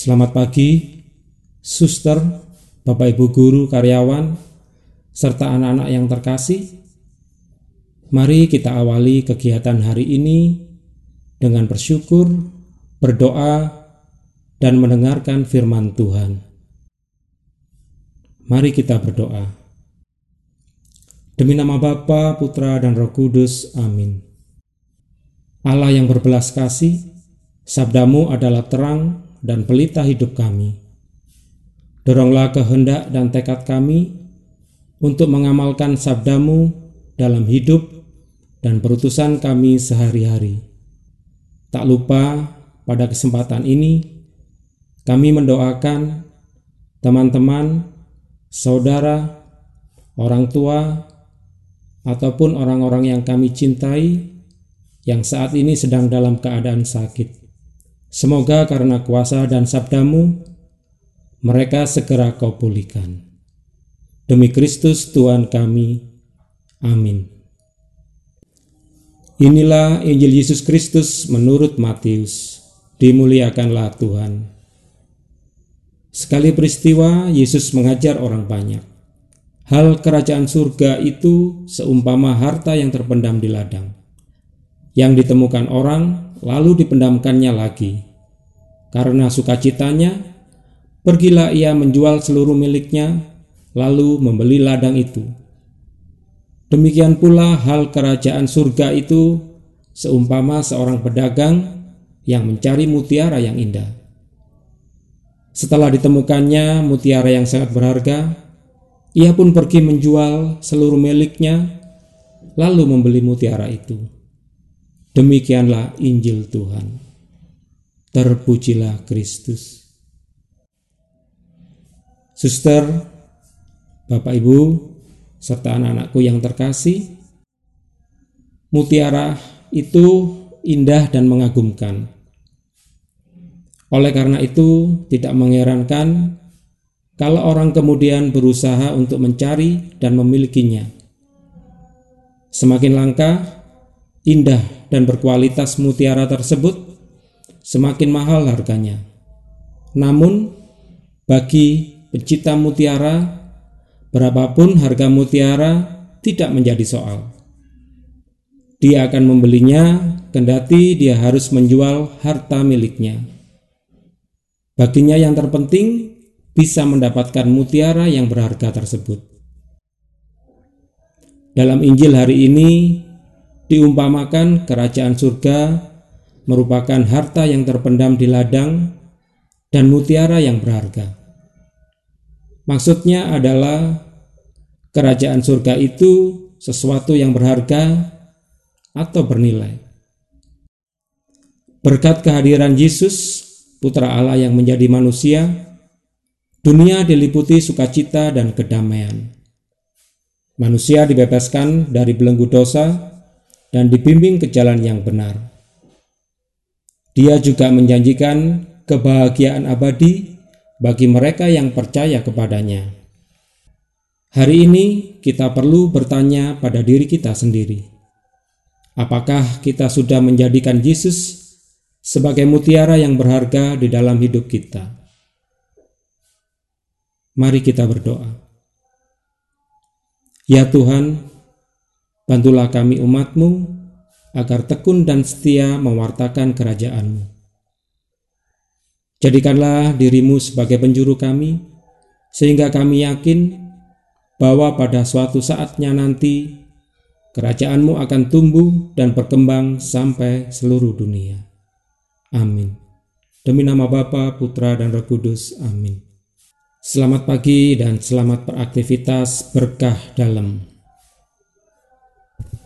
Selamat pagi, suster, Bapak Ibu guru, karyawan, serta anak-anak yang terkasih. Mari kita awali kegiatan hari ini dengan bersyukur, berdoa, dan mendengarkan firman Tuhan. Mari kita berdoa. Demi nama Bapa, Putra, dan Roh Kudus. Amin. Allah yang berbelas kasih, sabdamu adalah terang dan pelita hidup kami. Doronglah kehendak dan tekad kami untuk mengamalkan sabdamu dalam hidup dan perutusan kami sehari-hari. Tak lupa pada kesempatan ini kami mendoakan teman-teman, saudara, orang tua, ataupun orang-orang yang kami cintai yang saat ini sedang dalam keadaan sakit. Semoga karena kuasa dan sabdamu, mereka segera kau pulihkan. Demi Kristus Tuhan kami. Amin. Inilah Injil Yesus Kristus menurut Matius. Dimuliakanlah Tuhan. Sekali peristiwa, Yesus mengajar orang banyak. Hal kerajaan surga itu seumpama harta yang terpendam di ladang, yang ditemukan orang lalu dipendamkannya lagi. Karena sukacitanya, pergilah ia menjual seluruh miliknya, lalu membeli ladang itu. Demikian pula hal kerajaan surga itu seumpama seorang pedagang yang mencari mutiara yang indah. Setelah ditemukannya mutiara yang sangat berharga, ia pun pergi menjual seluruh miliknya, lalu membeli mutiara itu. Demikianlah Injil Tuhan. Terpujilah Kristus. Suster, Bapak Ibu, serta anak-anakku yang terkasih, mutiara itu indah dan mengagumkan. Oleh karena itu, tidak mengherankan kalau orang kemudian berusaha untuk mencari dan memilikinya. Semakin langka, indah dan berkualitas mutiara tersebut, semakin mahal harganya. Namun, bagi pencipta mutiara, berapapun harga mutiara tidak menjadi soal. Dia akan membelinya, kendati dia harus menjual harta miliknya. Baginya yang terpenting bisa mendapatkan mutiara yang berharga tersebut. Dalam Injil hari ini, diumpamakan kerajaan surga merupakan harta yang terpendam di ladang dan mutiara yang berharga. Maksudnya adalah kerajaan surga itu sesuatu yang berharga atau bernilai. Berkat kehadiran Yesus, Putra Allah yang menjadi manusia, dunia diliputi sukacita dan kedamaian. Manusia dibebaskan dari belenggu dosa dan dibimbing ke jalan yang benar. Dia juga menjanjikan kebahagiaan abadi bagi mereka yang percaya kepadanya. Hari ini kita perlu bertanya pada diri kita sendiri. Apakah kita sudah menjadikan Yesus sebagai mutiara yang berharga di dalam hidup kita? Mari kita berdoa. Ya Tuhan, Bantulah kami umatmu agar tekun dan setia mewartakan kerajaanmu. Jadikanlah dirimu sebagai penjuru kami, sehingga kami yakin bahwa pada suatu saatnya nanti kerajaanmu akan tumbuh dan berkembang sampai seluruh dunia. Amin. Demi nama Bapa, Putra, dan Roh Kudus. Amin. Selamat pagi dan selamat beraktivitas berkah dalam